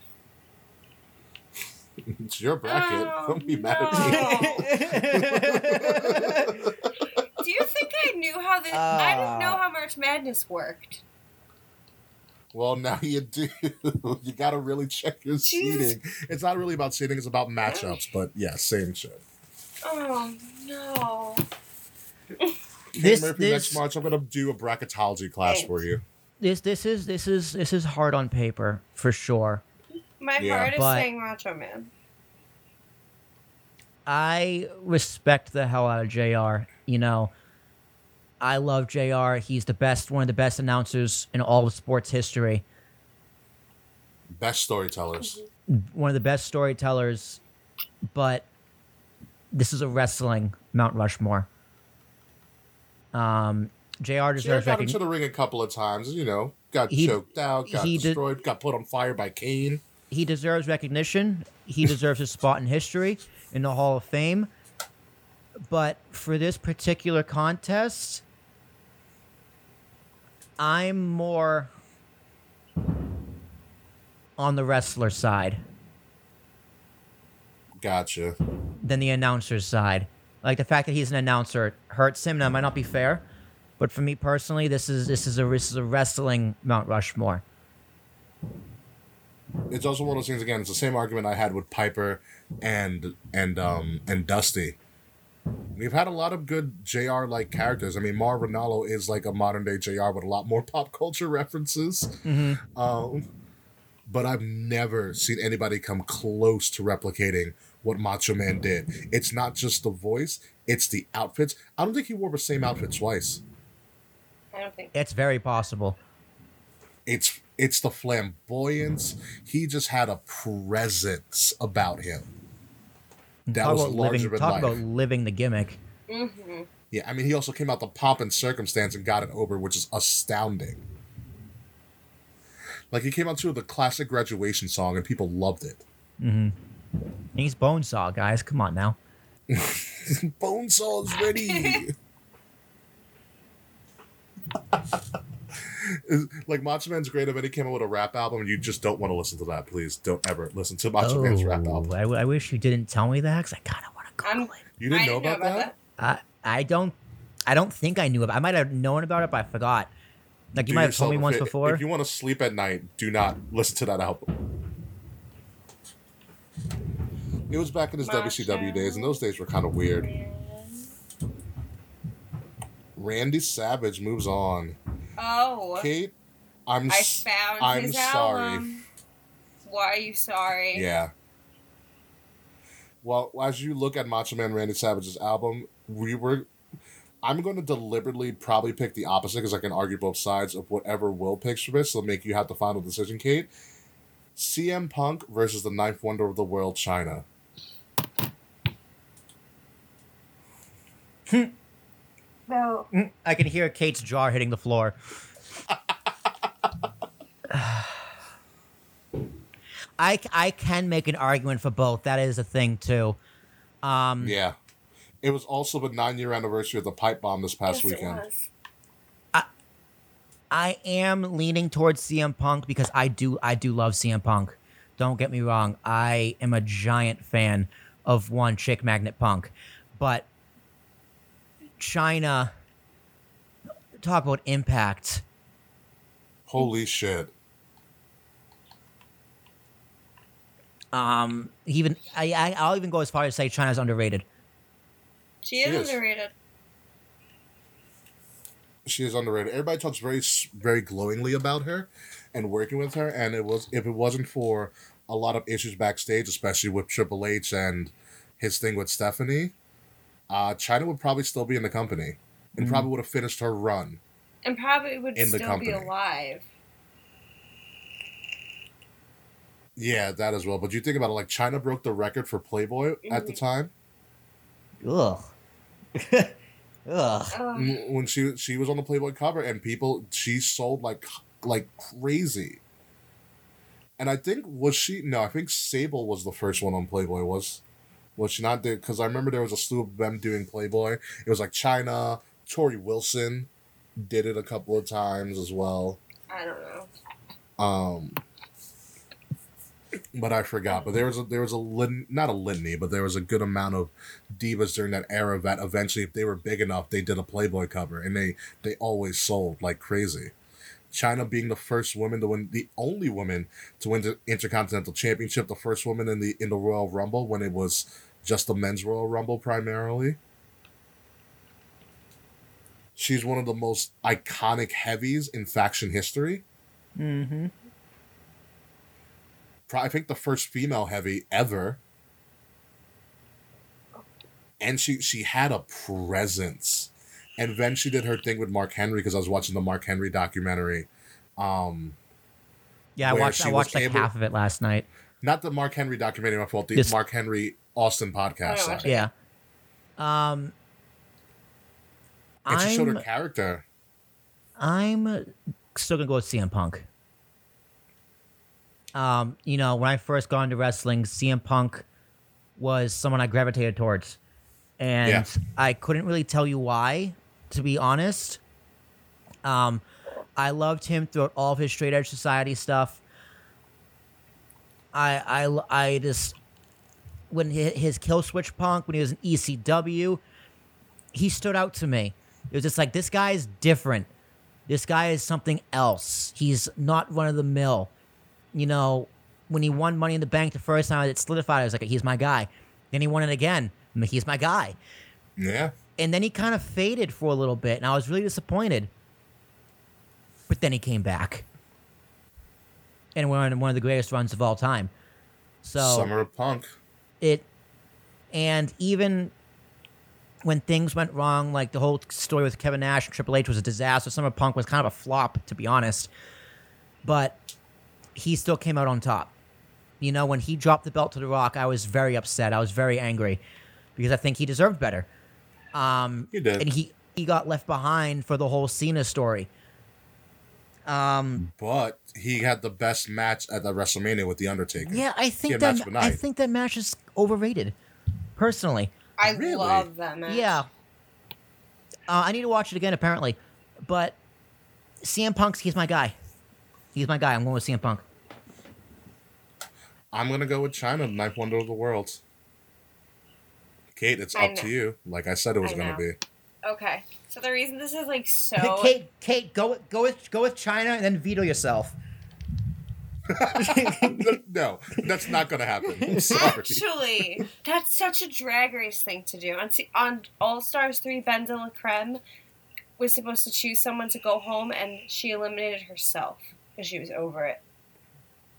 it's your bracket. Oh, Don't be mad at me. Do you think I knew how this? I didn't know how March Madness worked. Well, now you do. you got to really check your seating. It's not really about seating; it's about matchups. But yeah, same shit. Oh no. This- Murphy, this- next March I'm gonna do a bracketology class for you. This this is this is this is hard on paper for sure. My Yeah. heart is But- saying Macho Man. I respect the hell out of JR. You know, I love JR. He's the best, one of the best announcers in all of sports history. Best storytellers. One of the best storytellers, but this is a wrestling Mount Rushmore. Um, JR deserves got into the ring a couple of times. You know, got He- choked out, got destroyed, got put on fire by Kane. He deserves recognition. He deserves his spot in history in the Hall of Fame. But for this particular contest, I'm more on the wrestler side Gotcha. than the announcer's side. Like the fact that he's an announcer hurts him. That might not be fair, but for me personally, this is this is a this is a wrestling Mount Rushmore. It's also one of those things. Again, it's the same argument I had with Piper and and um and Dusty. We've had a lot of good JR like characters. I mean, Mauro Ranallo is like a modern day JR with a lot more pop culture references. Um, but I've never seen anybody come close to replicating what Macho Man did. It's not just the voice; it's the outfits. I don't think he wore the same outfit twice. I don't think. It's very possible. It's it's the flamboyance. He just had a presence about him. That talk was about larger living. than Talk life. about living the gimmick. Mm-hmm. Yeah, I mean, he also came out the pomp and circumstance and got it over, which is astounding. Like he came out to the classic graduation song and people loved it. Mm-hmm. He's Bonesaw, guys. Come on now. Bonesaw's ready. like Macho Man's great, but he came out with a rap album, and you just don't want to listen to that. Please don't ever listen to Macho oh, Man's rap Oh, album. I, w- I wish you didn't tell me that because I kind of want to I'm- Google. You didn't know didn't about, that? I I don't I don't think I knew about. I might have known about it, but I forgot. Like you Do might have told me once fa- before. If you want to sleep at night, do not listen to that album. It was back in his Macho WCW days, and those days were kind of weird. Randy Savage moves on. Oh, Kate, I'm I found I'm his sorry. album. Why are you sorry? Yeah. Well, as you look at Macho Man Randy Savage's album, we were. I'm going to deliberately probably pick the opposite because I can argue both sides of whatever Will picks for this. So make you have the final decision, Kate. CM Punk versus the ninth wonder of the world, Chyna. No. I can hear Kate's jaw hitting the floor. I, I can make an argument for both. That is a thing too. Um, Yeah. It was also the nine year anniversary of the pipe bomb this past Yes, it weekend. was. I am leaning towards CM Punk because I do I do love CM Punk. Don't get me wrong. I am a giant fan of one chick magnet punk. But Chyna talk about impact. Holy shit. Um even I, I I'll even go as far as say Chyna's underrated. She She is is. underrated. she is underrated. Everybody talks very very glowingly about her and working with her, and it was if it wasn't for a lot of issues backstage, especially with Triple H and his thing with Stephanie, uh, Chyna would probably still be in the company and Mhm. probably would have finished her run. and probably would In the still be alive. Yeah, that as well. But you think about it, like Chyna broke the record for Playboy at the Mhm. time Ugh. Ugh. Ugh. Mm, when she she was on the Playboy cover, and people she sold like like crazy. And I think was she no, I think Sable was the first one on Playboy. Was was she not? Did? Because I remember there was a slew of them doing Playboy. It was like Chyna, Torrie Wilson did it a couple of times as well. I don't know. Um, but I forgot. But there was a there was a lin, not a litany, but there was a good amount of divas during that era that eventually, if they were big enough, they did a Playboy cover, and they they always sold like crazy. Chyna being the first woman to win, the only woman to win the Intercontinental Championship, the first woman in the in the Royal Rumble when it was just the men's Royal Rumble primarily. She's one of the most iconic heavies in faction history. Mm-hmm. Pro- I think the first female heavy ever. And she she had a presence. And then she did her thing with Mark Henry because I was watching the Mark Henry documentary. Um Yeah, I watched. I watched like able- half of it last night. not the Mark Henry documentary, my fault, the This- Mark Henry Austin podcast. I sorry. Yeah. Um. And she showed I'm her character. I'm still gonna go with CM Punk. Um, you know, when I first got into wrestling, CM Punk was someone I gravitated towards, and Yeah. I couldn't really tell you why, to be honest. Um, I loved him throughout all of his straight edge society stuff. I I I just when his kill switch punk when he was in ECW, he stood out to me. It was just like this guy is different. This guy is something else. He's not run of the mill. You know, when he won Money in the Bank the first time, it solidified. I was like, he's my guy. Then he won it again. I'm like, He's my guy. Yeah. And then he kind of faded for a little bit, and I was really disappointed. But then he came back, and went on one of the greatest runs of all time. So Summer of Punk. It and even when things went wrong like the whole story with kevin nash and triple h was a disaster. Summer punk was kind of a flop to be honest. But he still came out on top. You know when he dropped the belt to the rock i was very upset. I was very angry because i think he deserved better. Um He did. and he he got left behind for the whole cena story um But he had the best match at the WrestleMania with The Undertaker. yeah i think that of i think that match is overrated personally I Really? love that match. Yeah. Uh, I need to watch it again, apparently. But CM Punk's, he's my guy. He's my guy. I'm going with CM Punk. I'm gonna go with Chyna, the ninth wonder of the world. Kate, it's I up to you. Like I said it was I gonna know. be. Okay. So the reason this is like so Kate, Kate, go with, go with go with Chyna and then veto yourself. no, that's not gonna happen. Sorry. Actually, that's such a drag race thing to do. On, T- on All Stars 3, BenDeLaCreme was supposed to choose someone to go home, and she eliminated herself because she was over it.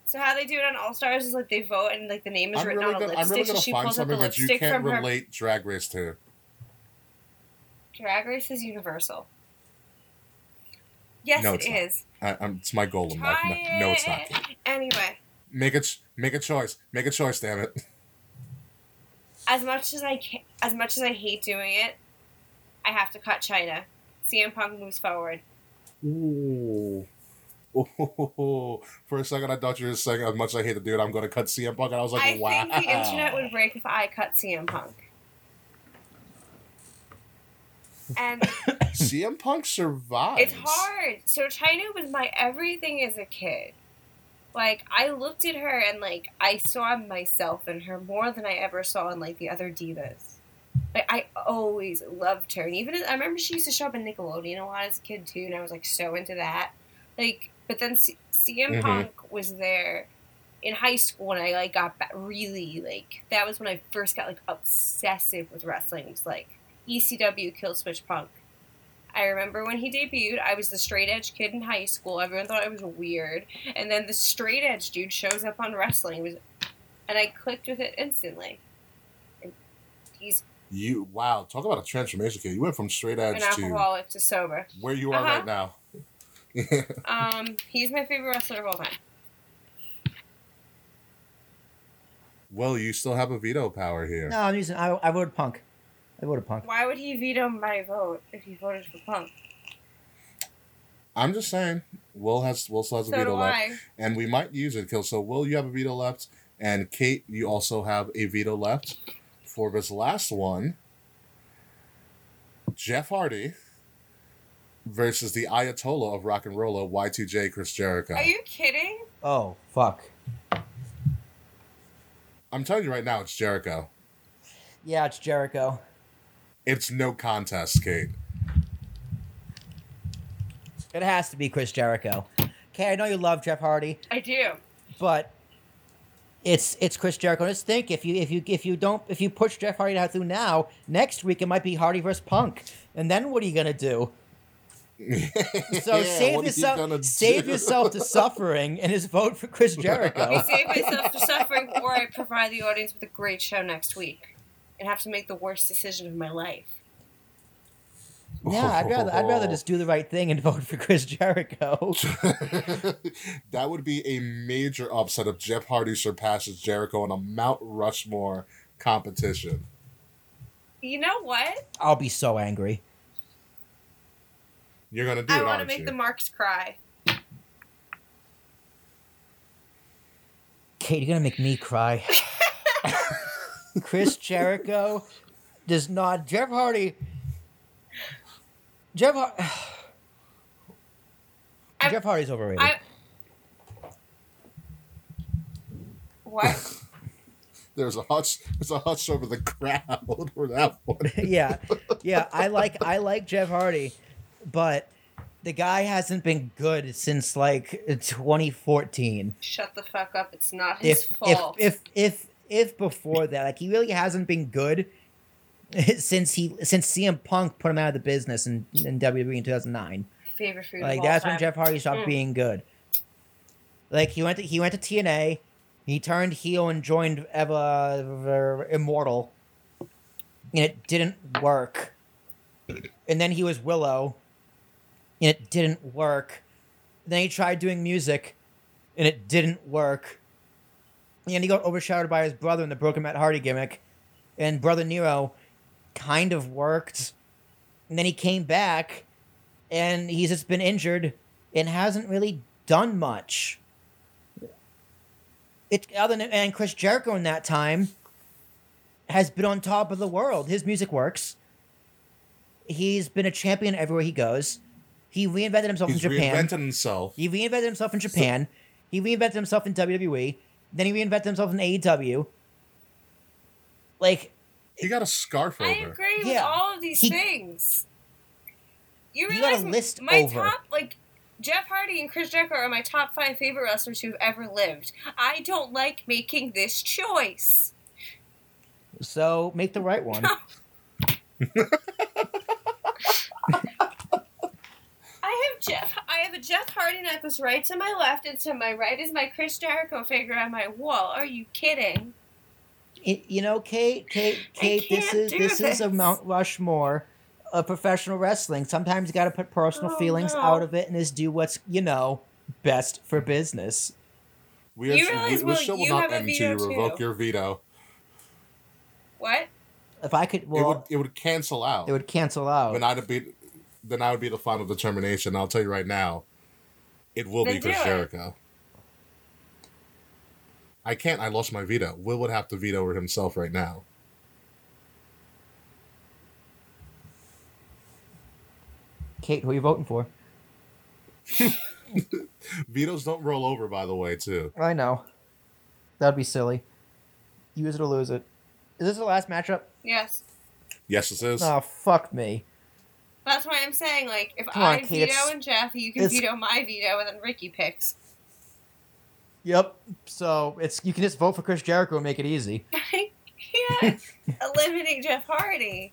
So how they do it on All Stars is like they vote and like the name is I'm written really, on a gonna, I'm really gonna she find pulls the something that you can't from her. relate Drag Race to. Drag Race is universal. Yes, No, it it's not. is. I, I'm, it's my goal in life. No, no, it's not. Anyway, Make a ch- make a choice. Make a choice. Damn it. as much as I ca- as much as I hate doing it, I have to cut Chyna. CM Punk moves forward. Ooh. Ooh. For a second, I thought you were saying as much as I hate to do it, I'm going to cut CM Punk, and I was like, I wow. think the internet would break if I cut CM Punk. And CM Punk survived. it's hard. So Chyna was my everything as a kid. Like I looked at her and like I saw myself in her more than I ever saw in like the other divas. Like I always loved her, and even as, I remember she used to show up in Nickelodeon a lot as a kid too, and I was like so into that. Like, but then C- CM Mhm. Punk was there in high school when I like got back really like that was when I first got like obsessive with wrestling. It was like ECW Kill Switch Punk. I remember when he debuted, I was the straight edge kid in high school. Everyone thought I was weird. And then the straight edge dude shows up on wrestling. It was, and I clicked with it instantly. And he's You wow, talk about a transformation, kid. You went from straight edge an to alcoholic to sober. where you are Uh-huh. right now. Um, he's my favorite wrestler of all time. well, you still have a veto power here. No, I'm using. I, I voted Punk. I voted Punk. Why would he veto my vote if he voted for Punk? I'm just saying, Will has Will still has a veto left, I. and we might use it. Kill. So Will, you have a veto left, and Kate, you also have a veto left for this last one. Jeff Hardy versus the Ayatollah of rock and roll, Y2J Chris Jericho. Are you kidding? Oh fuck. I'm telling you right now, it's Jericho. Yeah, it's Jericho. It's no contest, Kate. It has to be Chris Jericho. Okay, I know you love Jeff Hardy, I do. but it's it's Chris Jericho. Just think if you if you if you don't if you push Jeff Hardy out through now, next week it might be Hardy versus Punk, and then what are you gonna do? So Yeah, save what you yourself save do? yourself to suffering and just vote for Chris I Jericho. save myself to suffering, or I provide the audience with a great show next week, and have to make the worst decision of my life. yeah, I'd rather I'd rather just do the right thing and vote for Chris Jericho. that would be a major upset if Jeff Hardy surpasses Jericho in a Mount Rushmore competition. You know what? I'll be so angry. You're gonna do I it, want to aren't make you? the marks cry. Kate, you're gonna make me cry. Chris Jericho does not. Jeff Hardy. Jeff Har- I- Jeff Hardy's overrated. I. What? There's a hush. There's a hush over the crowd for that one. yeah, yeah. I like I like Jeff Hardy, but the guy hasn't been good since like 2014. Shut the fuck up! It's not his If if fault. if if if before that, like he really hasn't been good since he since CM Punk put him out of the business in, in WWE in 2009. Favorite food. Like that's when. Jeff Hardy stopped Mm. being good. Like he went to he went to TNA, he turned heel and joined Ever Immortal, and it didn't work. And then he was Willow, and it didn't work. Then he tried doing music, and it didn't work. And he got overshadowed by his brother in the Broken Matt Hardy gimmick, and Brother Nero kind of worked. And then he came back, and he's just been injured and hasn't really done much. It other than and Chris Jericho in that time has been on top of the world. His music works. He's been a champion everywhere he goes. He reinvented himself He's in Japan. reinvented himself. He reinvented himself in Japan. he reinvented himself in WWE. Then he reinvented himself in AEW. Like He got a scarf over. I over. agree with all of these He- things. You You gotta realize list my over. top like Jeff Hardy and Chris Jericho are my top five favorite wrestlers who've ever lived. I don't like making this choice. so, make the right one. I have Jeff. I have a Jeff Hardy necklace right to my left, and to my right is my Chris Jericho figure on my wall. Are you kidding? It- you know, Kate, Kate, Kate. This is do this is a. Mount Rushmore of professional wrestling. Sometimes you got to put personal Oh, feelings no. out of it and just do what's you know best for business. We You are, realize, we, Will, this show will you not have a end until you revoke too. your veto. What? If I could, it would it would cancel out. it would cancel out. But I'd be then I would be the final determination. I'll tell you right now, it will be Then Chris it. Jericho. I can't. I lost my veto. Will would have to veto it himself right now. Kate, who are you voting for? Vetoes don't roll over, by the way, too. I know. That'd be silly. Use it or lose it. Is this the last matchup? Yes. Yes, this is. Oh, fuck me. That's why I'm saying, like, if Come on, I Kate, veto it's- and Jeff, you can it's- veto my veto, and then Ricky picks. Yep. So it's you can just vote for Chris Jericho and make it easy. I can't eliminate Jeff Hardy.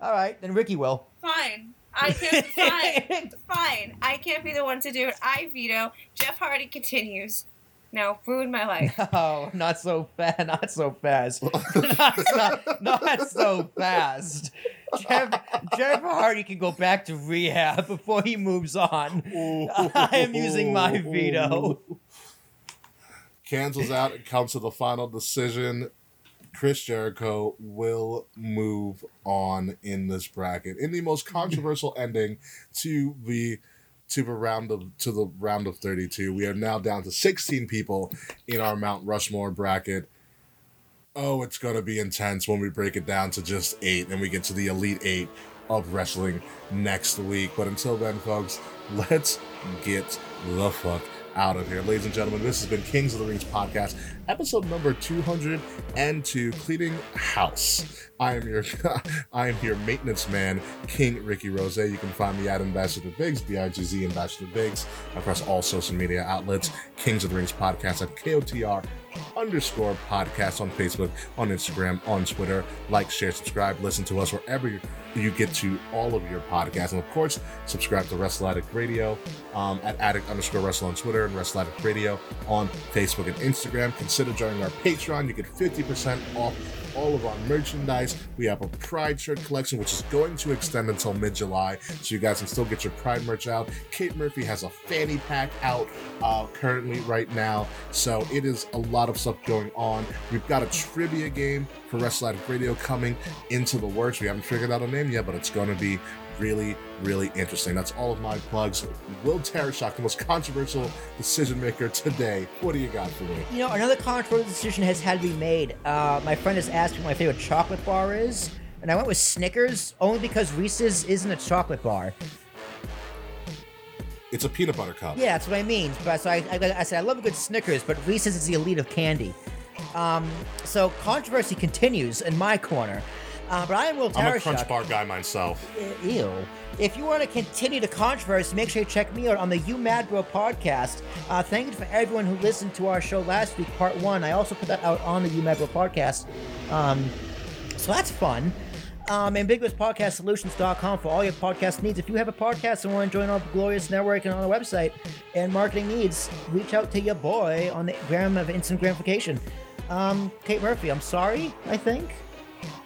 All right, then Ricky will. Fine. I can't. Fine. fine. I can't be the one to do it. I veto. Jeff Hardy continues. Now ruin my life. No, not so fast. Not so fast. not, so, not so fast. Jeff, Jeff Hardy can go back to rehab before he moves on. I am using my veto. Cancels out and comes to the final decision. Chris Jericho will move on in this bracket in the most controversial ending to the to the round of to the round of 32. We are now down to 16 people in our Mount Rushmore bracket. Oh, it's going to be intense when we break it down to just 8 and we get to the elite 8 of wrestling next week. But until then, folks, let's get the fuck out of here. Ladies and gentlemen, this has been Kings of the Rings podcast, episode number 202, Cleaning House. I am your I am your maintenance man, King Ricky Rose. You can find me at Ambassador Bigz, B-I-G-Z Ambassador Bigz, across all social media outlets. Kings of the Rings podcast at KOTR underscore podcast on Facebook, on Instagram, on Twitter. Like, share, subscribe, listen to us wherever you get to all of your podcasts. And of course, subscribe to Wrestle Addict Radio um, at addict underscore wrestle on Twitter and Wrestle Addict Radio on Facebook and Instagram. Consider joining our Patreon. You get 50% off all of our merchandise. We have a Pride shirt collection, which is going to extend until mid July, so you guys can still get your Pride merch out. Kate Murphy has a fanny pack out uh, currently right now, so it is a lot of stuff going on. We've got a trivia game for Wrestle Addict Radio coming into the works. We haven't figured out a name yet, but it's going to be really, really interesting. That's all of my plugs. Will Tarashak, the most controversial decision maker today. What do you got for me? You know, another controversial decision has had to be made. Uh, my friend has asked me what my favorite chocolate bar is, and I went with Snickers only because Reese's isn't a chocolate bar. It's a peanut butter cup. Yeah, that's what I mean. But so I, I, I said I love a good Snickers, but Reese's is the elite of candy. Um, so controversy continues in my corner. Uh, but I am Will I'm a Crunch Bar guy myself. Ew. If you want to continue the controversy, make sure you check me out on the You Mad Bro podcast. Uh, thank you for everyone who listened to our show last week, part one. I also put that out on the You Mad Bro podcast. Um, so that's fun. Um, ambiguouspodcastsolutions.com for all your podcast needs. If you have a podcast and want to join our glorious network and on our website and marketing needs, reach out to your boy on the gram of instant gratification. Um, Kate Murphy, I'm sorry, I think,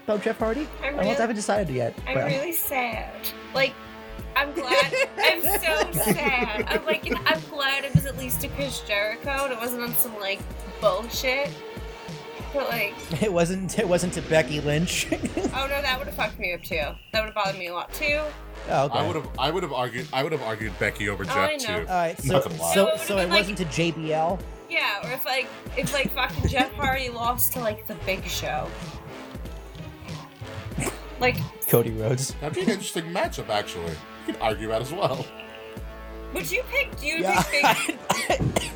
about Jeff Hardy. I'm I really- haven't decided yet. I'm but- really sad. Like, I'm glad. I'm so sad. I'm like, I'm glad it was at least a Chris Jericho and it wasn't on some like bullshit. But like, It wasn't. It wasn't to Becky Lynch. oh no, that would have fucked me up too. That would have bothered me a lot too. oh, okay. I would have I would have argued I would have argued Becky over Oh, I Jeff know. too. All right. So, Not so, it so it been wasn't to JBL. Yeah, or if like if like fucking Jeff Hardy lost to like the Big Show. Like, Cody Rhodes. That'd be an interesting matchup actually. You could argue that as well. would you pick? Do you Yeah. pick Big?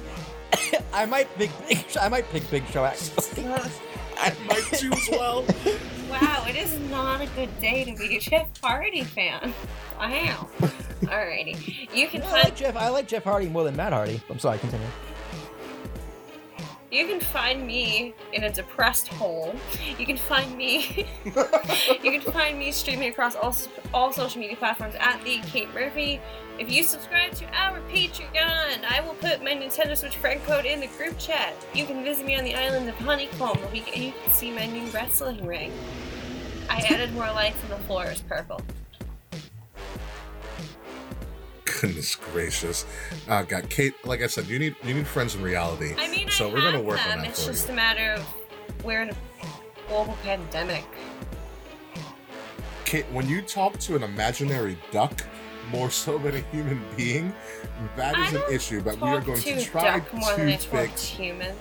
I might pick Big. I might pick Big Show actually. I might too as well. Wow, it is not a good day to be a Jeff Hardy fan. Wow. Alrighty, you can I find like Jeff. I like Jeff Hardy more than Matt Hardy. I'm sorry. Continue. You can find me in a depressed hole. You can find me. you can find me streaming across all all social media platforms at the Kate Murphy. If you subscribe to our Patreon, I will put my Nintendo Switch friend code in the group chat. You can visit me on the island of Honeycomb, where you can see my new wrestling ring. I added more lights and the floor is purple. Goodness gracious. Uh God, Kate, like I said, you need you need friends in reality. I mean, so I we're gonna work them. on that It's just you. a matter of we're in a global pandemic. Kate, when you talk to an imaginary duck more so than a human being, that is an issue But we are going to to try duck more than I to talk to fix. humans.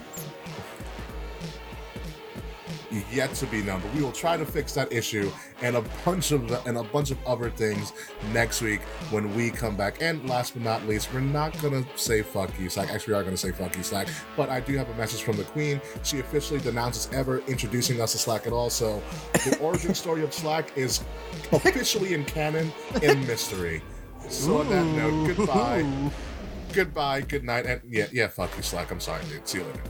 Yet to be known, but we will try to fix that issue and a bunch of and a bunch of other things next week when we come back. And last but not least, we're not gonna say fuck you, Slack. Actually, we are gonna say fuck you, Slack. But I do have a message from the Queen. She officially denounces ever introducing us to Slack at all. So the origin story of Slack is officially in canon in mystery. So on that note, goodbye, goodbye, good night, and yeah, yeah, fuck you, Slack. I'm sorry, dude. See you later.